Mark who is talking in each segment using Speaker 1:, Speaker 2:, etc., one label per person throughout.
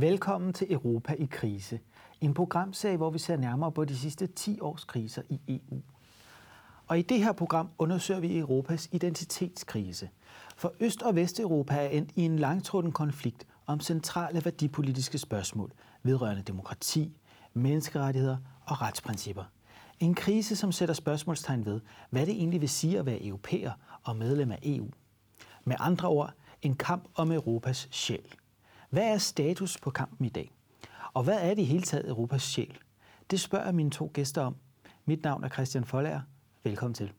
Speaker 1: Velkommen til Europa i krise. En programserie, hvor vi ser nærmere på de sidste 10 års kriser i EU. Og i det her program undersøger vi Europas identitetskrise. For Øst- og Vesteuropa er endt i en langtråden konflikt om centrale værdipolitiske spørgsmål vedrørende demokrati, menneskerettigheder og retsprincipper. En krise, som sætter spørgsmålstegn ved, hvad det egentlig vil sige at være europæer og medlem af EU. Med andre ord, en kamp om Europas sjæl. Hvad er status på kampen i dag? Og hvad er det i hele taget Europas sjæl? Det spørger mine to gæster om. Mit navn er Christian Folager. Velkommen til.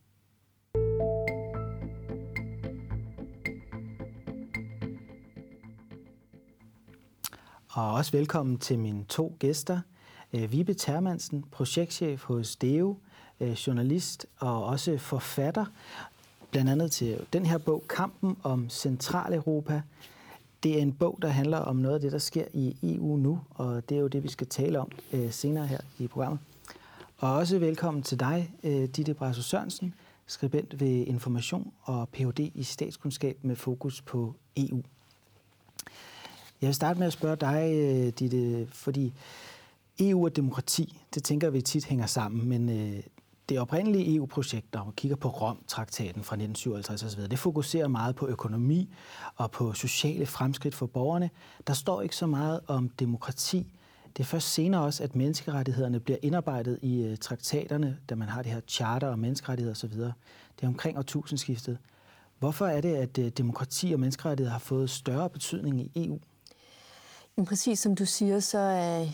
Speaker 1: Og også velkommen til mine to gæster. Øh, Vibe Termansen, projektchef hos DEO, øh, journalist og også forfatter, blandt andet til den her bog, Kampen om Centraleuropa. Det er en bog, der handler om noget af det, der sker i EU nu, og det er jo det, vi skal tale om øh, senere her i programmet. Og også velkommen til dig, øh, Ditte Brasso Sørensen, skribent ved Information og Ph.D. i statskundskab med fokus på EU. Jeg vil starte med at spørge dig, øh, Ditte, fordi EU og demokrati, det tænker vi tit hænger sammen, men øh, det oprindelige EU-projekt, når man kigger på Rom-traktaten fra 1957 osv., det fokuserer meget på økonomi og på sociale fremskridt for borgerne. Der står ikke så meget om demokrati. Det er først senere også, at menneskerettighederne bliver indarbejdet i øh, traktaterne, da man har det her charter og menneskerettigheder osv. Det er omkring årtusindskiftet. Hvorfor er det, at øh, demokrati og menneskerettigheder har fået større betydning i EU?
Speaker 2: Men præcis som du siger, så er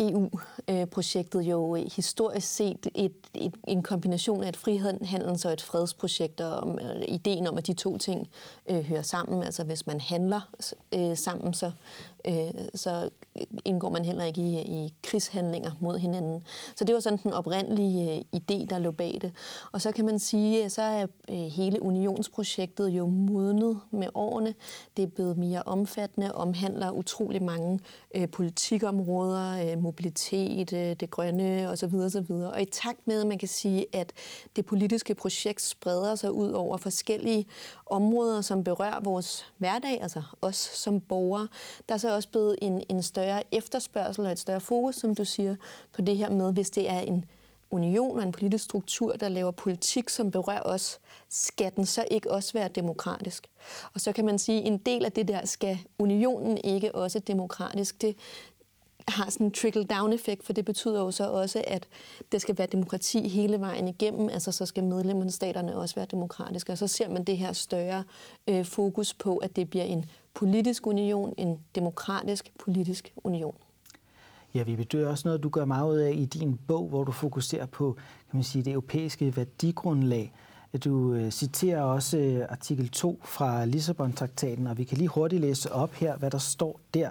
Speaker 2: EU-projektet jo øh, historisk set et, et, en kombination af et frihandels- og et fredsprojekt, og om, ideen om, at de to ting øh, hører sammen. Altså hvis man handler øh, sammen, så, øh, så indgår man heller ikke i, i krigshandlinger mod hinanden. Så det var sådan den oprindelige øh, idé, der lå bag det. Og så kan man sige, at så er øh, hele unionsprojektet jo modnet med årene. Det er blevet mere omfattende, omhandler utrolig mange øh, politikområder, øh, mobilitet, øh, det grønne osv. osv. Og i takt med, at man kan sige, at det politiske projekt spreder sig ud over forskellige områder, som berører vores hverdag, altså os som borgere, der er så også blevet en, en større efterspørgsel og et større fokus, som du siger, på det her med, hvis det er en union og en politisk struktur, der laver politik, som berører os, skal den så ikke også være demokratisk? Og så kan man sige, at en del af det der, skal unionen ikke også demokratisk? Det, har sådan en trickle-down-effekt, for det betyder jo så også, at det skal være demokrati hele vejen igennem, altså så skal medlemsstaterne også være demokratiske, og så ser man det her større øh, fokus på, at det bliver en politisk union, en demokratisk politisk union.
Speaker 1: Ja, vi det er også noget, du gør meget ud af i din bog, hvor du fokuserer på kan man sige, det europæiske værdigrundlag. Du øh, citerer også øh, artikel 2 fra Lissabon-traktaten, og vi kan lige hurtigt læse op her, hvad der står der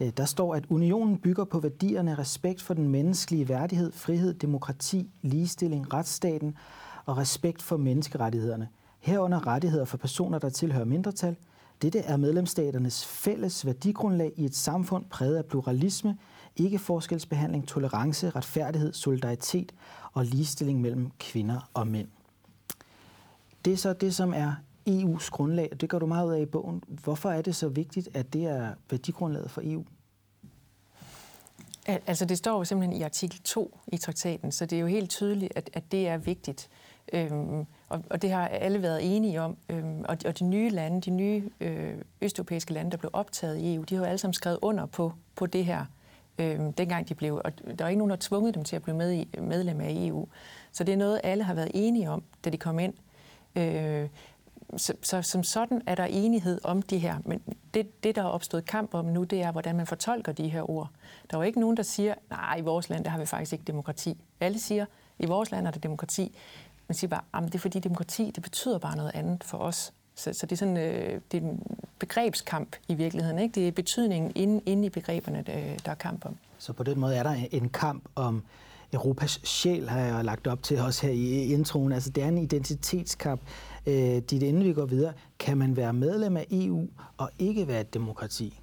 Speaker 1: øh, – der står, at unionen bygger på værdierne respekt for den menneskelige værdighed, frihed, demokrati, ligestilling, retsstaten og respekt for menneskerettighederne. Herunder rettigheder for personer, der tilhører mindretal. Dette er medlemsstaternes fælles værdigrundlag i et samfund præget af pluralisme, ikke forskelsbehandling, tolerance, retfærdighed, solidaritet og ligestilling mellem kvinder og mænd. Det er så det, som er EU's grundlag, og det gør du meget ud af i bogen. Hvorfor er det så vigtigt, at det er værdigrundlaget for EU?
Speaker 3: Altså det står jo simpelthen i artikel 2 i traktaten, så det er jo helt tydeligt, at, at det er vigtigt. Øhm, og, og det har alle været enige om. Øhm, og, og de nye lande, de nye øh, østeuropæiske lande, der blev optaget i EU, de har jo alle sammen skrevet under på, på det her, øhm, dengang de blev. Og der er ikke nogen, der har tvunget dem til at blive med i, medlem af EU. Så det er noget, alle har været enige om, da de kom ind. Øh, så, så som sådan er der enighed om de her, men det, det, der er opstået kamp om nu, det er, hvordan man fortolker de her ord. Der er jo ikke nogen, der siger, nej, i vores land, der har vi faktisk ikke demokrati. Alle siger, i vores land er der demokrati. Man siger bare, ah, at det er fordi demokrati, det betyder bare noget andet for os. Så, så det er sådan øh, det er en begrebskamp i virkeligheden. Ikke? Det er betydningen inde, inde i begreberne, der er kamp om.
Speaker 1: Så på den måde er der en kamp om Europas sjæl, har jeg lagt op til også her i introen. Altså det er en identitetskamp. Øh, dit inden vi går videre, kan man være medlem af EU og ikke være et demokrati?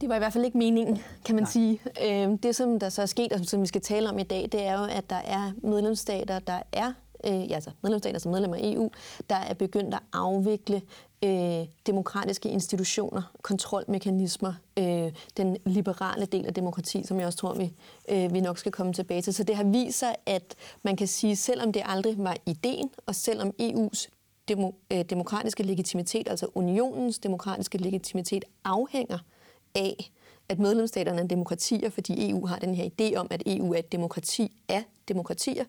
Speaker 2: Det var i hvert fald ikke meningen, kan man Nej. sige. Øh, det, som der så er sket, og som vi skal tale om i dag, det er jo, at der er medlemsstater, der er øh, ja, altså medlemsstater som medlemmer af EU, der er begyndt at afvikle øh, demokratiske institutioner, kontrolmekanismer, øh, den liberale del af demokrati, som jeg også tror, vi, øh, vi nok skal komme tilbage til. Så det har vist sig, at man kan sige, selvom det aldrig var ideen, og selvom EU's demo, øh, demokratiske legitimitet, altså unionens demokratiske legitimitet, afhænger af, at medlemsstaterne er demokratier, fordi EU har den her idé om, at EU er et demokrati af demokratier.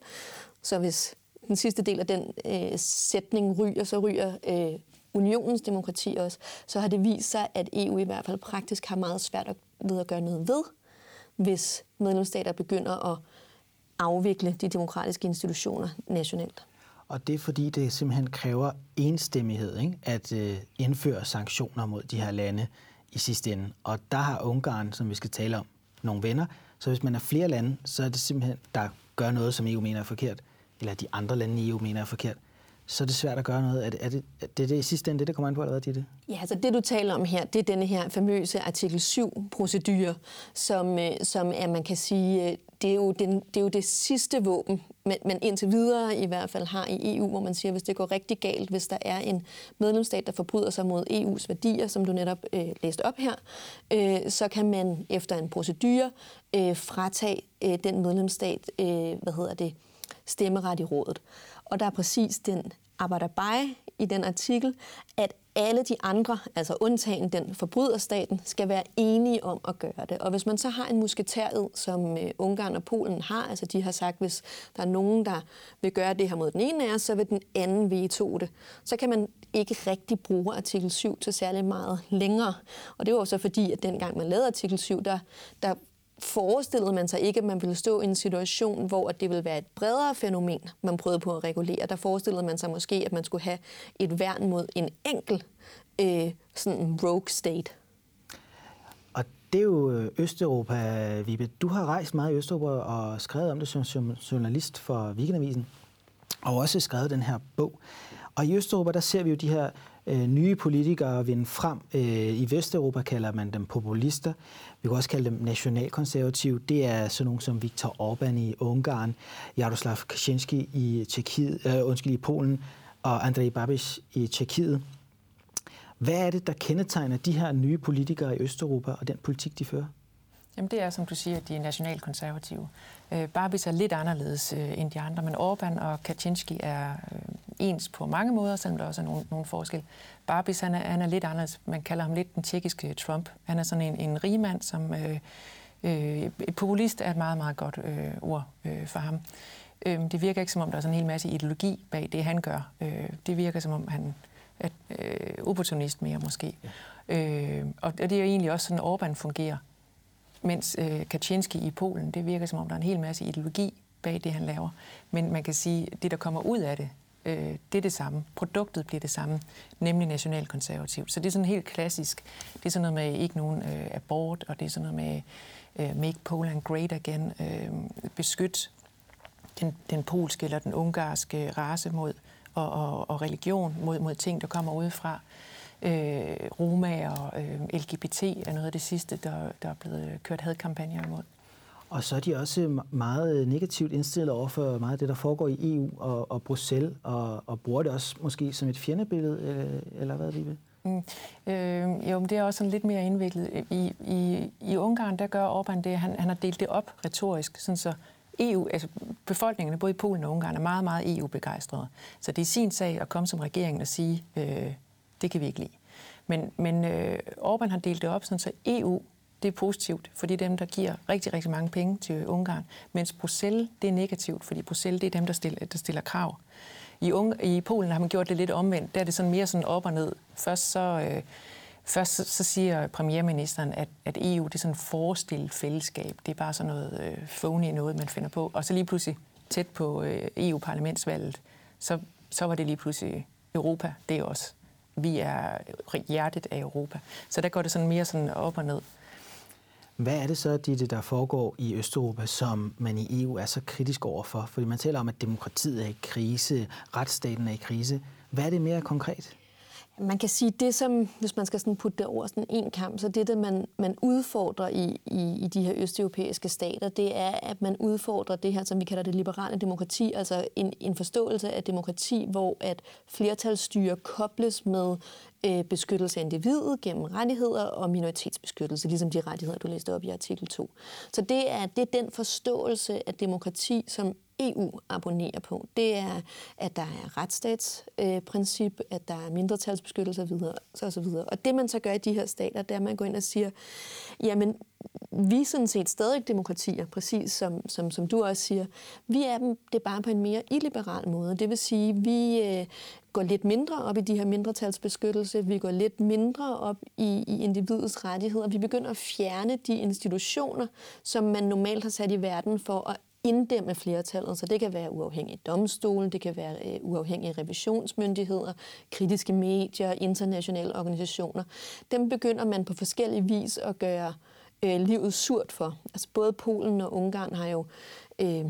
Speaker 2: Så hvis den sidste del af den øh, sætning ryger, så ryger øh, unionens demokrati også, så har det vist sig, at EU i hvert fald praktisk har meget svært at, ved at gøre noget ved, hvis medlemsstater begynder at afvikle de demokratiske institutioner nationalt.
Speaker 1: Og det er fordi, det simpelthen kræver enstemmighed ikke? at øh, indføre sanktioner mod de her lande i sidste ende. Og der har Ungarn, som vi skal tale om, nogle venner. Så hvis man er flere lande, så er det simpelthen, der gør noget, som EU mener er forkert, eller de andre lande i EU mener er forkert, så er det svært at gøre noget. Er det er det, er det, det i sidste ende det, der kommer an på, eller hvad, det?
Speaker 2: Ja, altså det, du taler om her, det er denne her famøse artikel 7-procedure, som, øh, som er, man kan sige, øh, det er, jo den, det er jo det sidste våben, men, men indtil videre i hvert fald har i EU, hvor man siger, hvis det går rigtig galt, hvis der er en medlemsstat, der forbryder sig mod EU's værdier, som du netop øh, læste op her, øh, så kan man efter en procedure øh, fratage øh, den medlemsstat, øh, hvad hedder det, stemmeret i rådet. Og der er præcis den arbejderbej i den artikel, at alle de andre, altså undtagen den forbryderstaten, skal være enige om at gøre det. Og hvis man så har en musketæred, som øh, Ungarn og Polen har, altså de har sagt, hvis der er nogen, der vil gøre det her mod den ene af os, så vil den anden veto det. Så kan man ikke rigtig bruge artikel 7 til særlig meget længere. Og det var så fordi, at dengang man lavede artikel 7, der, der forestillede man sig ikke, at man ville stå i en situation, hvor det ville være et bredere fænomen, man prøvede på at regulere. Der forestillede man sig måske, at man skulle have et værn mod en enkel øh, sådan en rogue state.
Speaker 1: Og det er jo øh, Østeuropa, Vibe. Du har rejst meget i Østeuropa og skrevet om det som journalist for Weekendavisen, og også skrevet den her bog. Og i Østeuropa, der ser vi jo de her øh, nye politikere vinde frem. Øh, I Vesteuropa kalder man dem populister. Vi kan også kalde dem nationalkonservative. Det er sådan nogle som Viktor Orbán i Ungarn, Jaroslav Kaczynski i, Tjekkiet, øh, undskyld, i Polen og Andrej Babiš i Tjekkiet. Hvad er det, der kendetegner de her nye politikere i Østeuropa og den politik, de fører?
Speaker 3: Jamen det er, som du siger, at de er nationalkonservative. Øh, Barbis er lidt anderledes øh, end de andre, men Orbán og Kaczynski er øh, ens på mange måder, selvom der også er nogle, nogle forskel. Barbis, han er, han er lidt anderledes. Man kalder ham lidt den tjekkiske Trump. Han er sådan en, en rigmand, som... Øh, øh, populist er et meget, meget godt øh, ord øh, for ham. Øh, det virker ikke, som om der er sådan en hel masse ideologi bag det, han gør. Øh, det virker, som om han er øh, opportunist mere, måske. Ja. Øh, og det er egentlig også sådan, Orbán fungerer. Mens øh, Kaczynski i Polen, det virker som om, der er en hel masse ideologi bag det, han laver. Men man kan sige, at det, der kommer ud af det, øh, det er det samme. Produktet bliver det samme, nemlig nationalkonservativt. Så det er sådan helt klassisk. Det er sådan noget med ikke nogen øh, abort, og det er sådan noget med øh, make Poland great again, øh, beskyt den, den polske eller den ungarske race mod og, og, og religion mod, mod ting, der kommer udefra. Øh, Roma og øh, LGBT er noget af det sidste, der, der er blevet kørt hadkampagner imod.
Speaker 1: Og så er de også meget negativt indstillet over for meget af det, der foregår i EU og, og Bruxelles, og, og bruger det også måske som et fjendebillede, øh, eller hvad, Vibe? Mm,
Speaker 3: øh, jo, men det er også sådan lidt mere indviklet. I, i, i Ungarn, der gør Orbán det, han, han har delt det op retorisk, sådan så EU, altså befolkningen både i Polen og Ungarn er meget, meget EU-begejstrede. Så det er sin sag at komme som regering og sige, øh, det kan vi ikke lide. Men, men øh, Orbán har delt det op, sådan så EU det er positivt, fordi dem, der giver rigtig, rigtig mange penge til Ungarn, mens Bruxelles, det er negativt, fordi Bruxelles, det er dem, der stiller, der stiller krav. I, Ung- I Polen har man gjort det lidt omvendt. Der er det sådan mere sådan op og ned. Først så, øh, først så, så siger premierministeren, at, at EU det er sådan et forestillet fællesskab. Det er bare sådan noget øh, phony noget, man finder på. Og så lige pludselig tæt på øh, EU-parlamentsvalget, så, så var det lige pludselig Europa, det er også. Vi er hjertet af Europa. Så der går det sådan mere sådan op og ned.
Speaker 1: Hvad er det så, det der foregår i Østeuropa, som man i EU er så kritisk overfor? Fordi man taler om, at demokratiet er i krise, retsstaten er i krise. Hvad er det mere konkret?
Speaker 2: Man kan sige, det som, hvis man skal sådan putte det over sådan en kamp, så det, det man, man udfordrer i, i, i de her østeuropæiske stater, det er, at man udfordrer det her, som vi kalder det liberale demokrati, altså en, en forståelse af demokrati, hvor at flertalsstyre kobles med øh, beskyttelse af individet gennem rettigheder og minoritetsbeskyttelse, ligesom de rettigheder, du læste op i artikel 2. Så det er, det er den forståelse af demokrati, som EU abonnerer på. Det er, at der er retsstatsprincip, øh, at der er mindretalsbeskyttelse osv. Og, så videre. og det man så gør i de her stater, det er, at man går ind og siger, jamen vi er sådan set stadig demokratier, præcis som, som, som du også siger. Vi er dem, det er bare på en mere illiberal måde. Det vil sige, vi øh, går lidt mindre op i de her mindretalsbeskyttelse, vi går lidt mindre op i, i individets rettigheder. Vi begynder at fjerne de institutioner, som man normalt har sat i verden for at inddæmme flertallet. Så det kan være uafhængige domstole, det kan være øh, uafhængige revisionsmyndigheder, kritiske medier, internationale organisationer. Dem begynder man på forskellige vis at gøre øh, livet surt for. Altså både Polen og Ungarn har jo øh,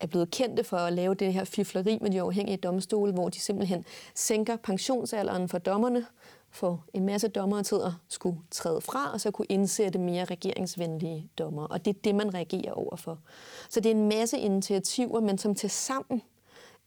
Speaker 2: er blevet kendte for at lave det her fifleri med de uafhængige domstole, hvor de simpelthen sænker pensionsalderen for dommerne, få en masse dommere til at skulle træde fra, og så kunne indsætte mere regeringsvenlige dommer. Og det er det, man reagerer overfor. Så det er en masse initiativer, men som til sammen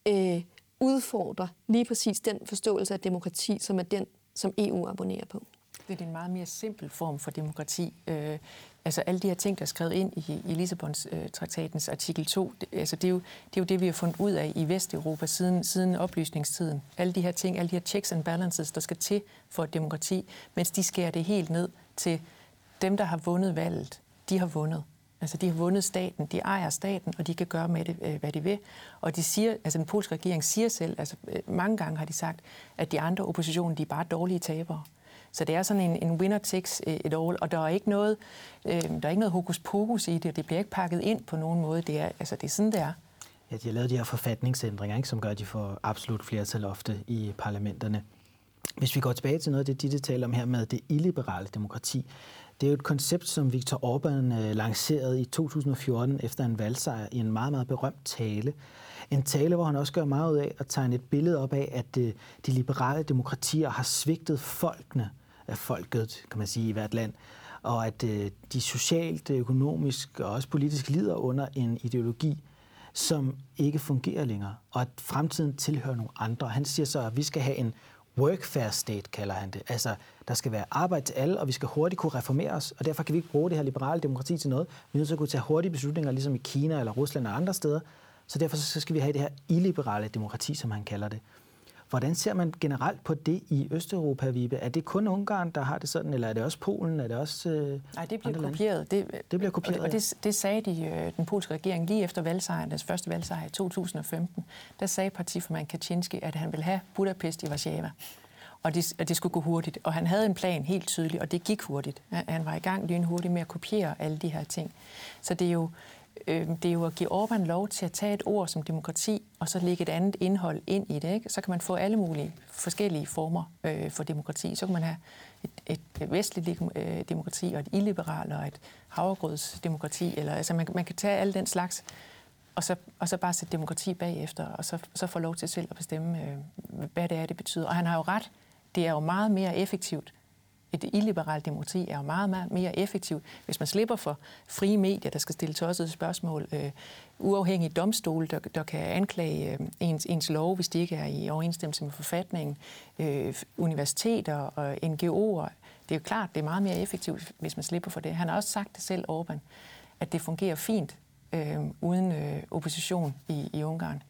Speaker 2: øh, udfordrer lige præcis den forståelse af demokrati, som er den, som EU abonnerer på.
Speaker 3: Det er en meget mere simpel form for demokrati. Øh, altså alle de her ting, der er skrevet ind i, i Lissabons-traktatens øh, artikel 2, det, altså det, er jo, det er jo det, vi har fundet ud af i Vesteuropa siden, siden oplysningstiden. Alle de her ting, alle de her checks and balances, der skal til for et demokrati, mens de skærer det helt ned til dem, der har vundet valget, de har vundet. Altså, de har vundet staten, de ejer staten, og de kan gøre med det, øh, hvad de vil. Og de siger, altså den polske regering siger selv, altså øh, mange gange har de sagt, at de andre oppositionen, de er bare dårlige tabere. Så det er sådan en, en winner takes it all, og der er ikke noget, øh, der er ikke noget hokus pokus i det, og det bliver ikke pakket ind på nogen måde. Det er, altså, det er sådan, det er.
Speaker 1: Ja, de har lavet de her forfatningsændringer, ikke, som gør, at de får absolut flertal ofte i parlamenterne. Hvis vi går tilbage til noget af det, Ditte taler om her med det illiberale demokrati, det er jo et koncept, som Viktor Orbán øh, lancerede i 2014 efter en valgsejr i en meget, meget berømt tale. En tale, hvor han også gør meget ud af at tegne et billede op af, at øh, de liberale demokratier har svigtet folkene af folket, kan man sige, i hvert land, og at øh, de socialt, økonomisk og også politisk lider under en ideologi, som ikke fungerer længere, og at fremtiden tilhører nogle andre. Han siger så, at vi skal have en workfare state, kalder han det. Altså, der skal være arbejde til alle, og vi skal hurtigt kunne reformere os, og derfor kan vi ikke bruge det her liberale demokrati til noget. Vi er nødt til at kunne tage hurtige beslutninger, ligesom i Kina eller Rusland og andre steder. Så derfor så skal vi have det her illiberale demokrati, som han kalder det. Hvordan ser man generelt på det i Østeuropa, Vibe? Er det kun Ungarn, der har det sådan, eller er det også Polen? Er det også
Speaker 3: øh, Nej, det bliver kopieret. Det,
Speaker 1: det bliver kopieret,
Speaker 3: Og, og det, det sagde de, øh, den polske regering lige efter valgsejren, den første valgsejr i 2015. Der sagde partiformand Kaczynski, at han ville have Budapest i Warszawa. Og det, og det skulle gå hurtigt. Og han havde en plan helt tydelig, og det gik hurtigt. Han var i gang lynhurtigt med at kopiere alle de her ting. Så det er jo, øh, det er jo at give Orbán lov til at tage et ord som demokrati, og så lægge et andet indhold ind i det. Ikke? Så kan man få alle mulige forskellige former øh, for demokrati. Så kan man have et, et vestligt øh, demokrati, og et illiberalt, og et havregrødsdemokrati. Eller, altså man, man kan tage alle den slags, og så, og så bare sætte demokrati bagefter, og så, så få lov til selv at bestemme, øh, hvad det er, det betyder. Og han har jo ret. Det er jo meget mere effektivt et illiberalt demokrati er jo meget, meget mere effektivt, hvis man slipper for frie medier, der skal stille tossede spørgsmål, øh, uafhængige domstole, der, der kan anklage øh, ens, ens lov, hvis de ikke er i overensstemmelse med forfatningen, øh, universiteter og NGO'er. Det er jo klart, det er meget mere effektivt, hvis man slipper for det. Han har også sagt det selv, Orbán, at det fungerer fint øh, uden øh, opposition i, i Ungarn.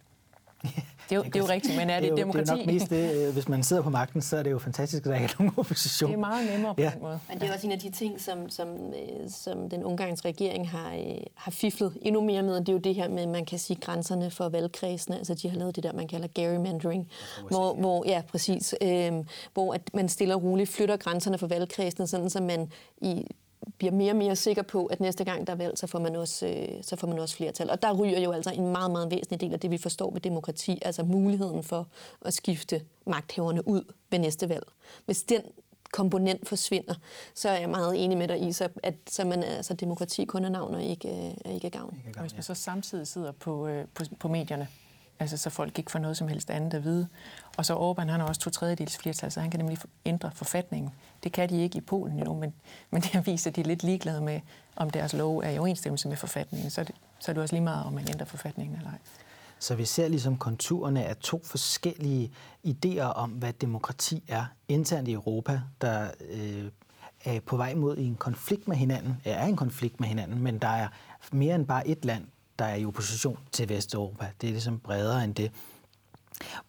Speaker 3: Det er, jo, det er jo rigtigt, men er det, det er jo, demokrati?
Speaker 1: Det er nok mest det, øh, hvis man sidder på magten, så er det jo fantastisk, at der ikke er nogen opposition.
Speaker 3: Det er meget nemmere på ja. den måde.
Speaker 2: Men det er også en af de ting, som, som, øh, som den ungarns regering har, øh, har fiflet endnu mere med. Det er jo det her med, man kan sige, grænserne for valgkredsene. Altså, de har lavet det der, man kalder gerrymandering. Hvor, hvor, ja, præcis. Øh, hvor at man stille og roligt flytter grænserne for valgkredsene, sådan så man i bliver mere og mere sikker på, at næste gang der er valg, så får, man også, øh, så får man også flertal. Og der ryger jo altså en meget, meget væsentlig del af det, vi forstår ved demokrati, altså muligheden for at skifte magthaverne ud ved næste valg. Hvis den komponent forsvinder, så er jeg meget enig med dig i, så at så man, altså, demokrati kun er navn og ikke, øh, ikke er gavn.
Speaker 3: Og hvis man så samtidig sidder på, øh, på, på medierne, altså så folk ikke får noget som helst andet at vide. Og så Orbán, han har også to tredjedels flertal, så han kan nemlig ændre forfatningen. Det kan de ikke i Polen endnu, men, men det viser, at de er lidt ligeglade med, om deres lov er i overensstemmelse med forfatningen. Så er det, så er det også lige meget, om man ændrer forfatningen eller ej.
Speaker 1: Så vi ser ligesom konturerne af to forskellige idéer om, hvad demokrati er internt i Europa, der øh, er på vej mod en konflikt med hinanden, er en konflikt med hinanden, men der er mere end bare et land, der er i opposition til Vesteuropa. Det er ligesom bredere end det.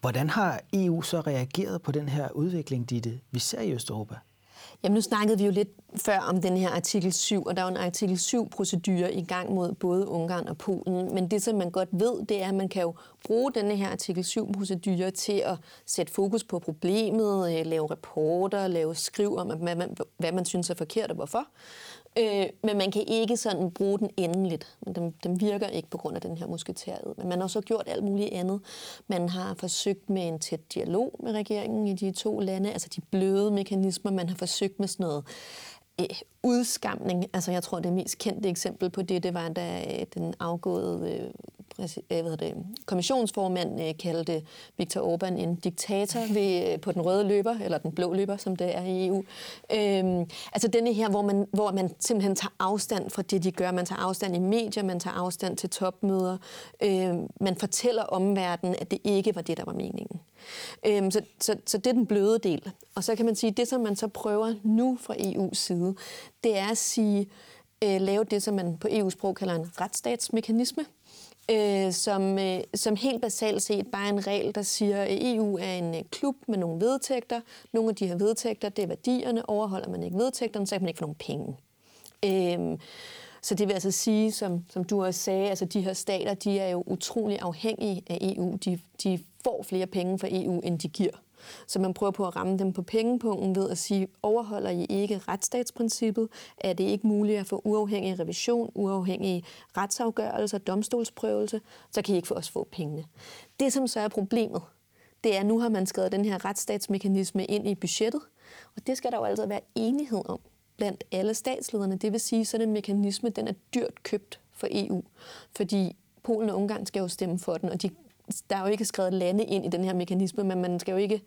Speaker 1: Hvordan har EU så reageret på den her udvikling, Ditte, vi ser i Østeuropa?
Speaker 2: Jamen nu snakkede vi jo lidt før om den her artikel 7, og der er jo en artikel 7-procedure i gang mod både Ungarn og Polen. Men det, som man godt ved, det er, at man kan jo bruge denne her artikel 7-procedure til at sætte fokus på problemet, øh, lave rapporter, lave skriv om, hvad man, hvad man synes er forkert og hvorfor. Øh, men man kan ikke sådan bruge den endeligt. Den, den virker ikke på grund af den her musketæret. Men man har så gjort alt muligt andet. Man har forsøgt med en tæt dialog med regeringen i de to lande, altså de bløde mekanismer. Man har forsøgt med sådan noget øh, udskamning. Altså jeg tror, det mest kendte eksempel på det, det var, da øh, den afgåede øh, Øh, hvad det, kommissionsformand øh, kaldte Viktor Orbán en diktator ved, øh, på den røde løber, eller den blå løber, som det er i EU. Øhm, altså denne her, hvor man, hvor man simpelthen tager afstand fra det, de gør. Man tager afstand i medier, man tager afstand til topmøder. Øhm, man fortæller omverdenen, at det ikke var det, der var meningen. Øhm, så, så, så det er den bløde del. Og så kan man sige, at det, som man så prøver nu fra EU's side, det er at sige, øh, lave det, som man på EU-sprog kalder en retsstatsmekanisme øh, som, øh, som helt basalt set bare en regel, der siger, at EU er en øh, klub med nogle vedtægter. Nogle af de her vedtægter, det er værdierne. Overholder man ikke vedtægterne, så kan man ikke få nogle penge. Øh, så det vil altså sige, som, som du også sagde, altså de her stater, de er jo utrolig afhængige af EU. De, de får flere penge fra EU, end de giver. Så man prøver på at ramme dem på pengepunkten ved at sige, overholder I ikke retsstatsprincippet? Er det ikke muligt at få uafhængig revision, uafhængig retsafgørelser, domstolsprøvelse? Så kan I ikke få os få pengene. Det, som så er problemet, det er, at nu har man skrevet den her retsstatsmekanisme ind i budgettet, og det skal der jo altid være enighed om blandt alle statslederne. Det vil sige, at sådan en mekanisme den er dyrt købt for EU, fordi Polen og Ungarn skal jo stemme for den, og de der er jo ikke skrevet lande ind i den her mekanisme, men man skal jo ikke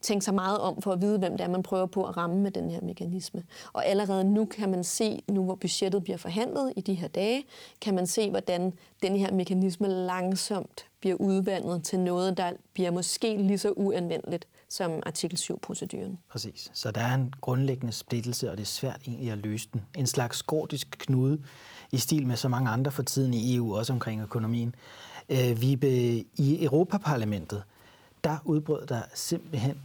Speaker 2: tænke sig meget om for at vide, hvem det er, man prøver på at ramme med den her mekanisme. Og allerede nu kan man se, nu hvor budgettet bliver forhandlet i de her dage, kan man se, hvordan den her mekanisme langsomt bliver udvandet til noget, der bliver måske lige så uanvendeligt som artikel 7-proceduren.
Speaker 1: Præcis. Så der er en grundlæggende splittelse, og det er svært egentlig at løse den. En slags gordisk knude i stil med så mange andre for tiden i EU, også omkring økonomien. Øh, Vibe, i Europaparlamentet, der udbrød der simpelthen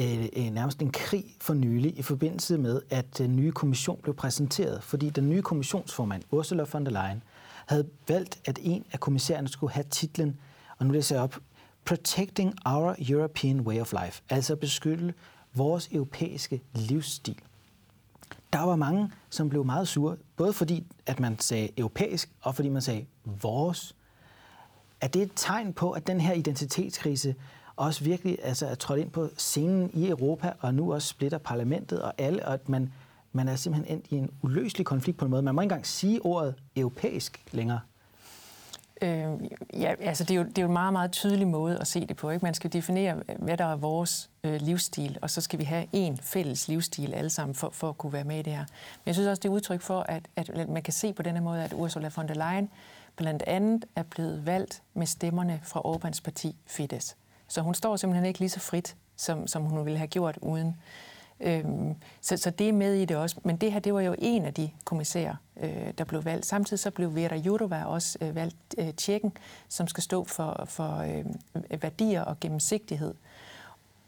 Speaker 1: øh, øh, nærmest en krig for nylig i forbindelse med, at den nye kommission blev præsenteret, fordi den nye kommissionsformand, Ursula von der Leyen, havde valgt, at en af kommissærerne skulle have titlen, og nu læser jeg op, Protecting Our European Way of Life, altså beskytte vores europæiske livsstil. Der var mange, som blev meget sure, både fordi, at man sagde europæisk, og fordi man sagde vores. Er det et tegn på, at den her identitetskrise også virkelig altså, er trådt ind på scenen i Europa, og nu også splitter parlamentet og alle, og at man, man er simpelthen endt i en uløselig konflikt på en måde. Man må ikke engang sige ordet europæisk længere.
Speaker 3: Øh, ja, altså det er, jo, det er jo en meget, meget tydelig måde at se det på. Ikke? Man skal definere, hvad der er vores øh, livsstil, og så skal vi have en fælles livsstil alle sammen for, for at kunne være med i det her. Men jeg synes også, det er udtryk for, at, at man kan se på denne måde, at Ursula von der Leyen blandt andet er blevet valgt med stemmerne fra Orbáns parti Fidesz. Så hun står simpelthen ikke lige så frit, som, som hun ville have gjort uden. Øhm, så, så det er med i det også. Men det her, det var jo en af de kommissærer, øh, der blev valgt. Samtidig så blev Vera Jourova også øh, valgt øh, tjekken, som skal stå for, for øh, værdier og gennemsigtighed.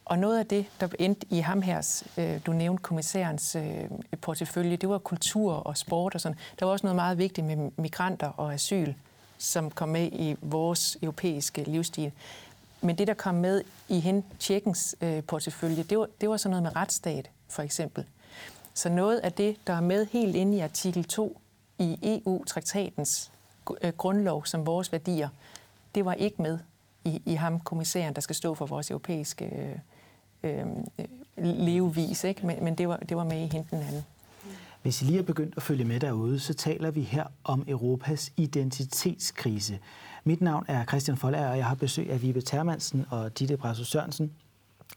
Speaker 3: Og noget af det, der endte i ham her, øh, du nævnte kommissærens øh, portefølje, det var kultur og sport og sådan. Der var også noget meget vigtigt med migranter og asyl, som kom med i vores europæiske livsstil. Men det, der kom med i hende tjekkens øh, portefølje, det var, det var sådan noget med retsstat, for eksempel. Så noget af det, der er med helt inde i artikel 2 i EU-traktatens grundlov som vores værdier, det var ikke med i, i ham, kommissæren, der skal stå for vores europæiske øh, Øhm, øh, levevis, ikke? Men, men det, var, det var med i hende den anden.
Speaker 1: Hvis I lige er begyndt at følge med derude, så taler vi her om Europas identitetskrise. Mit navn er Christian Folager, og jeg har besøg af Vibe Termansen og Ditte Brasso Sørensen.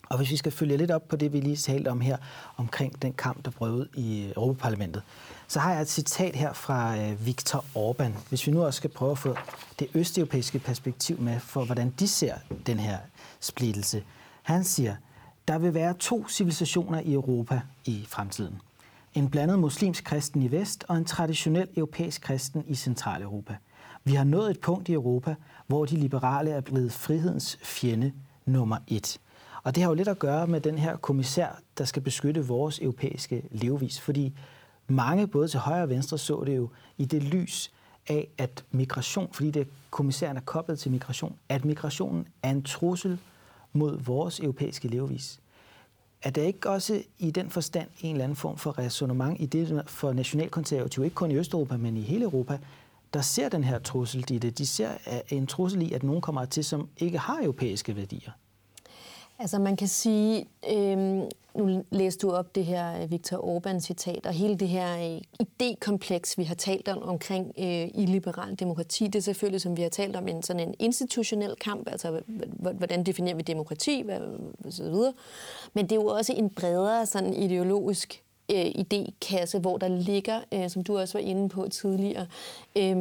Speaker 1: Og hvis vi skal følge lidt op på det, vi lige talte om her, omkring den kamp, der brød ud i Europaparlamentet, så har jeg et citat her fra øh, Viktor Orbán. Hvis vi nu også skal prøve at få det østeuropæiske perspektiv med for, hvordan de ser den her splittelse. Han siger, der vil være to civilisationer i Europa i fremtiden. En blandet muslimsk kristen i vest og en traditionel europæisk kristen i Centraleuropa. Vi har nået et punkt i Europa, hvor de liberale er blevet frihedens fjende nummer et. Og det har jo lidt at gøre med den her kommissær, der skal beskytte vores europæiske levevis, fordi mange, både til højre og venstre, så det jo i det lys af, at migration, fordi det kommissæren er koblet til migration, at migrationen er en trussel mod vores europæiske levevis. Er der ikke også i den forstand en eller anden form for resonemang i det for nationalkonservative, ikke kun i Østeuropa, men i hele Europa, der ser den her trussel i det? De ser en trussel i, at nogen kommer til, som ikke har europæiske værdier.
Speaker 2: Altså man kan sige, øh, nu læste du op det her øh, Viktor Orbán-citat, og hele det her øh, idékompleks, vi har talt om omkring øh, i demokrati, det er selvfølgelig, som vi har talt om, en sådan en institutionel kamp, altså hvordan definerer vi demokrati, hvad, så videre. Men det er jo også en bredere sådan ideologisk øh, idékasse, hvor der ligger, øh, som du også var inde på tidligere, øh,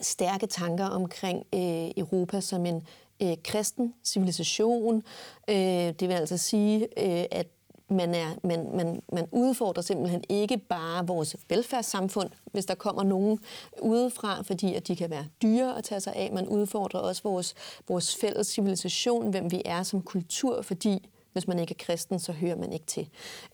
Speaker 2: stærke tanker omkring øh, Europa som en øh, kristen civilisation. Øh, det vil altså sige, øh, at man, er, man, man, man udfordrer simpelthen ikke bare vores velfærdssamfund, hvis der kommer nogen udefra, fordi at de kan være dyre at tage sig af. Man udfordrer også vores, vores fælles civilisation, hvem vi er som kultur, fordi hvis man ikke er kristen, så hører man ikke til.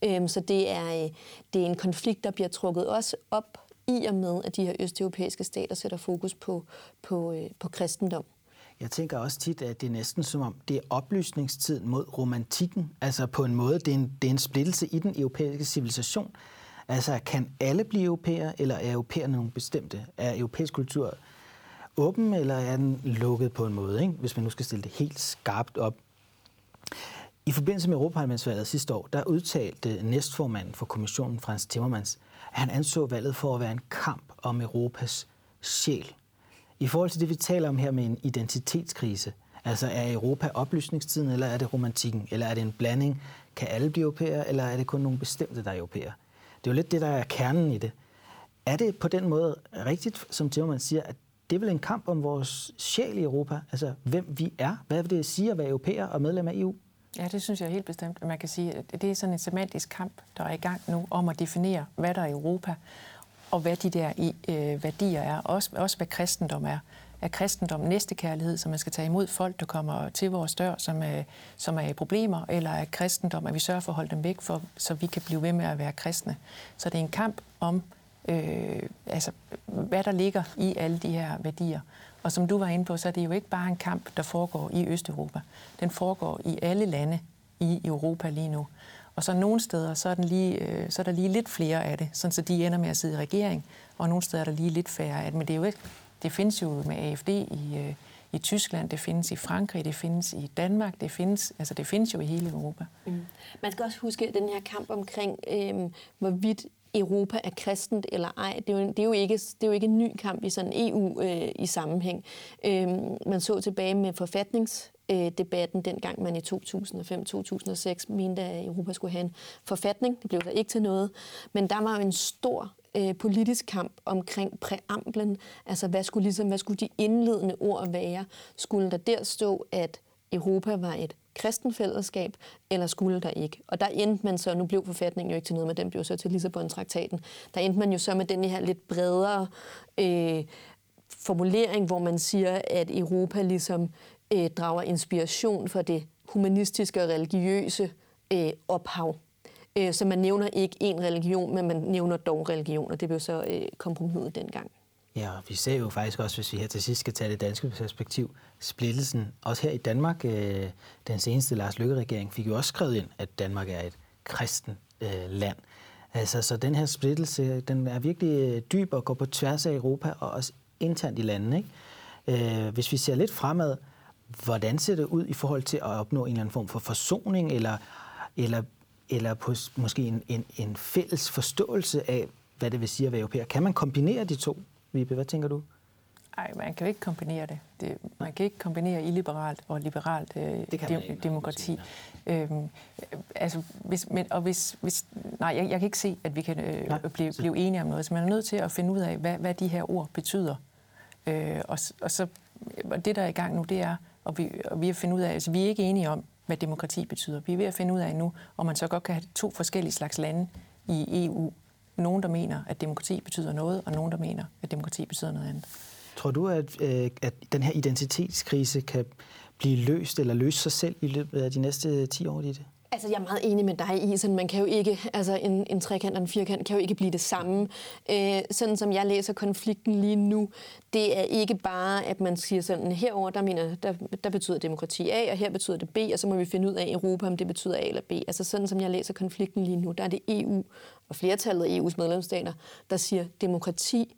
Speaker 2: Øhm, så det er, øh, det er en konflikt, der bliver trukket også op i og med, at de her østeuropæiske stater sætter fokus på, på, øh, på kristendom.
Speaker 1: Jeg tænker også tit, at det er næsten som om, det er oplysningstiden mod romantikken. Altså på en måde, det er en, det er en splittelse i den europæiske civilisation. Altså kan alle blive europæer, eller er europæerne nogle bestemte? Er europæisk kultur åben, eller er den lukket på en måde, ikke? hvis man nu skal stille det helt skarpt op? I forbindelse med Europaparlamentsvalget sidste år, der udtalte næstformanden for kommissionen, Frans Timmermans, at han anså valget for at være en kamp om Europas sjæl. I forhold til det, vi taler om her med en identitetskrise, altså er Europa oplysningstiden, eller er det romantikken, eller er det en blanding? Kan alle blive europæer, eller er det kun nogle bestemte, der er europæer? Det er jo lidt det, der er kernen i det. Er det på den måde rigtigt, som Timmerman siger, at det er vel en kamp om vores sjæl i Europa? Altså, hvem vi er? Hvad vil det sige at være europæer og medlem af EU?
Speaker 3: Ja, det synes jeg helt bestemt. Man kan sige, at det er sådan en semantisk kamp, der er i gang nu, om at definere, hvad der er Europa og hvad de der øh, værdier er, også, også hvad kristendom er. Er kristendom næstekærlighed, så man skal tage imod folk, der kommer til vores dør, som er, som er i problemer, eller er kristendom, at vi sørger for at holde dem væk, for, så vi kan blive ved med at være kristne. Så det er en kamp om, øh, altså, hvad der ligger i alle de her værdier. Og som du var inde på, så er det jo ikke bare en kamp, der foregår i Østeuropa. Den foregår i alle lande i Europa lige nu. Og så nogle steder, så er, den lige, øh, så er der lige lidt flere af det, sådan så de ender med at sidde i regering, og nogle steder er der lige lidt færre af det. Men det, er jo ikke, det findes jo med AFD i, øh, i Tyskland, det findes i Frankrig, det findes i Danmark, det findes, altså det findes jo i hele Europa. Mm.
Speaker 2: Man skal også huske den her kamp omkring, øh, hvorvidt Europa er kristent eller ej. Det er jo, det er jo, ikke, det er jo ikke en ny kamp i sådan EU øh, i sammenhæng. Øh, man så tilbage med forfatnings øh, debatten dengang man i 2005-2006 mente, at Europa skulle have en forfatning. Det blev der ikke til noget. Men der var jo en stor øh, politisk kamp omkring præamblen. Altså, hvad skulle, ligesom, hvad skulle de indledende ord være? Skulle der der stå, at Europa var et kristenfællesskab, eller skulle der ikke? Og der endte man så, nu blev forfatningen jo ikke til noget, men den blev så til Lissabon-traktaten, der endte man jo så med den her lidt bredere øh, formulering, hvor man siger, at Europa ligesom øh, drager inspiration fra det humanistiske og religiøse øh, ophav. Øh, så man nævner ikke én religion, men man nævner dog religion, og det blev så øh, kompromiset dengang.
Speaker 1: Ja, og vi ser jo faktisk også, hvis vi her til sidst skal tage det danske perspektiv, splittelsen. Også her i Danmark, øh, den seneste Lars Løkke-regering fik jo også skrevet ind, at Danmark er et kristen øh, land. Altså, så den her splittelse, den er virkelig øh, dyb og går på tværs af Europa og også internt i landene. Ikke? Øh, hvis vi ser lidt fremad, hvordan ser det ud i forhold til at opnå en eller anden form for forsoning, eller, eller, eller på måske en, en, en fælles forståelse af, hvad det vil sige at være europæer? Kan man kombinere de to, Vibe? Hvad tænker du?
Speaker 3: Nej, man kan jo ikke kombinere det. det man kan ikke kombinere illiberalt og liberalt øh,
Speaker 1: det kan
Speaker 3: de, demokrati. Øhm, altså, hvis, men, og hvis, hvis, nej, jeg, jeg kan ikke se, at vi kan øh, nej, blive, blive enige om noget. Så man er nødt til at finde ud af, hvad, hvad de her ord betyder. Øh, og, og så og det, der er i gang nu, det er, og vi, og vi er finde ud af, altså vi er ikke enige om, hvad demokrati betyder. Vi er ved at finde ud af nu, om man så godt kan have to forskellige slags lande i EU. Nogen, der mener, at demokrati betyder noget, og nogen, der mener, at demokrati betyder noget andet.
Speaker 1: Tror du, at, øh, at den her identitetskrise kan blive løst eller løse sig selv i løbet af de næste 10 år, det?
Speaker 2: Altså, jeg er meget enig med dig i, sådan man kan jo ikke, altså en, en trekant og en firkant kan jo ikke blive det samme. Øh, sådan som jeg læser konflikten lige nu, det er ikke bare, at man siger sådan, herover der, mener, der, der betyder demokrati A, og her betyder det B, og så må vi finde ud af i Europa, om det betyder A eller B. Altså sådan som jeg læser konflikten lige nu, der er det EU og flertallet af EU's medlemsstater, der siger, demokrati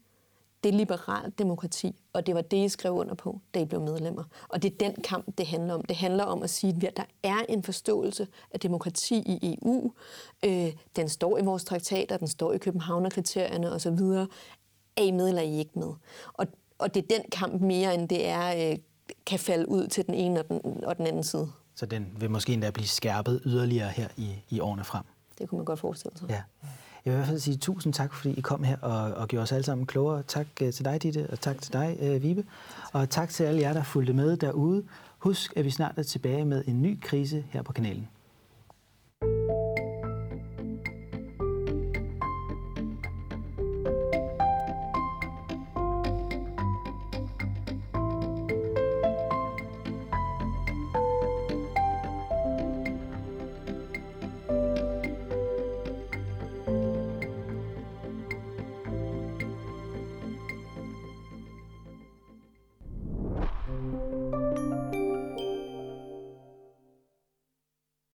Speaker 2: det er liberalt demokrati, og det var det, I skrev under på, da I blev medlemmer. Og det er den kamp, det handler om. Det handler om at sige, at der er en forståelse af demokrati i EU. Øh, den står i vores traktater, den står i Københavnerkriterierne osv. Er I med, eller er I ikke med? Og, og det er den kamp mere, end det er, øh, kan falde ud til den ene og den, og den anden side.
Speaker 1: Så den vil måske endda blive skærpet yderligere her i, i årene frem?
Speaker 2: Det kunne man godt forestille sig.
Speaker 1: Ja. Jeg vil i hvert fald sige tusind tak, fordi I kom her og, og gjorde os alle sammen klogere. Tak uh, til dig, Ditte, og tak til dig, uh, Vibe. Og tak til alle jer, der fulgte med derude. Husk, at vi snart er tilbage med en ny krise her på kanalen.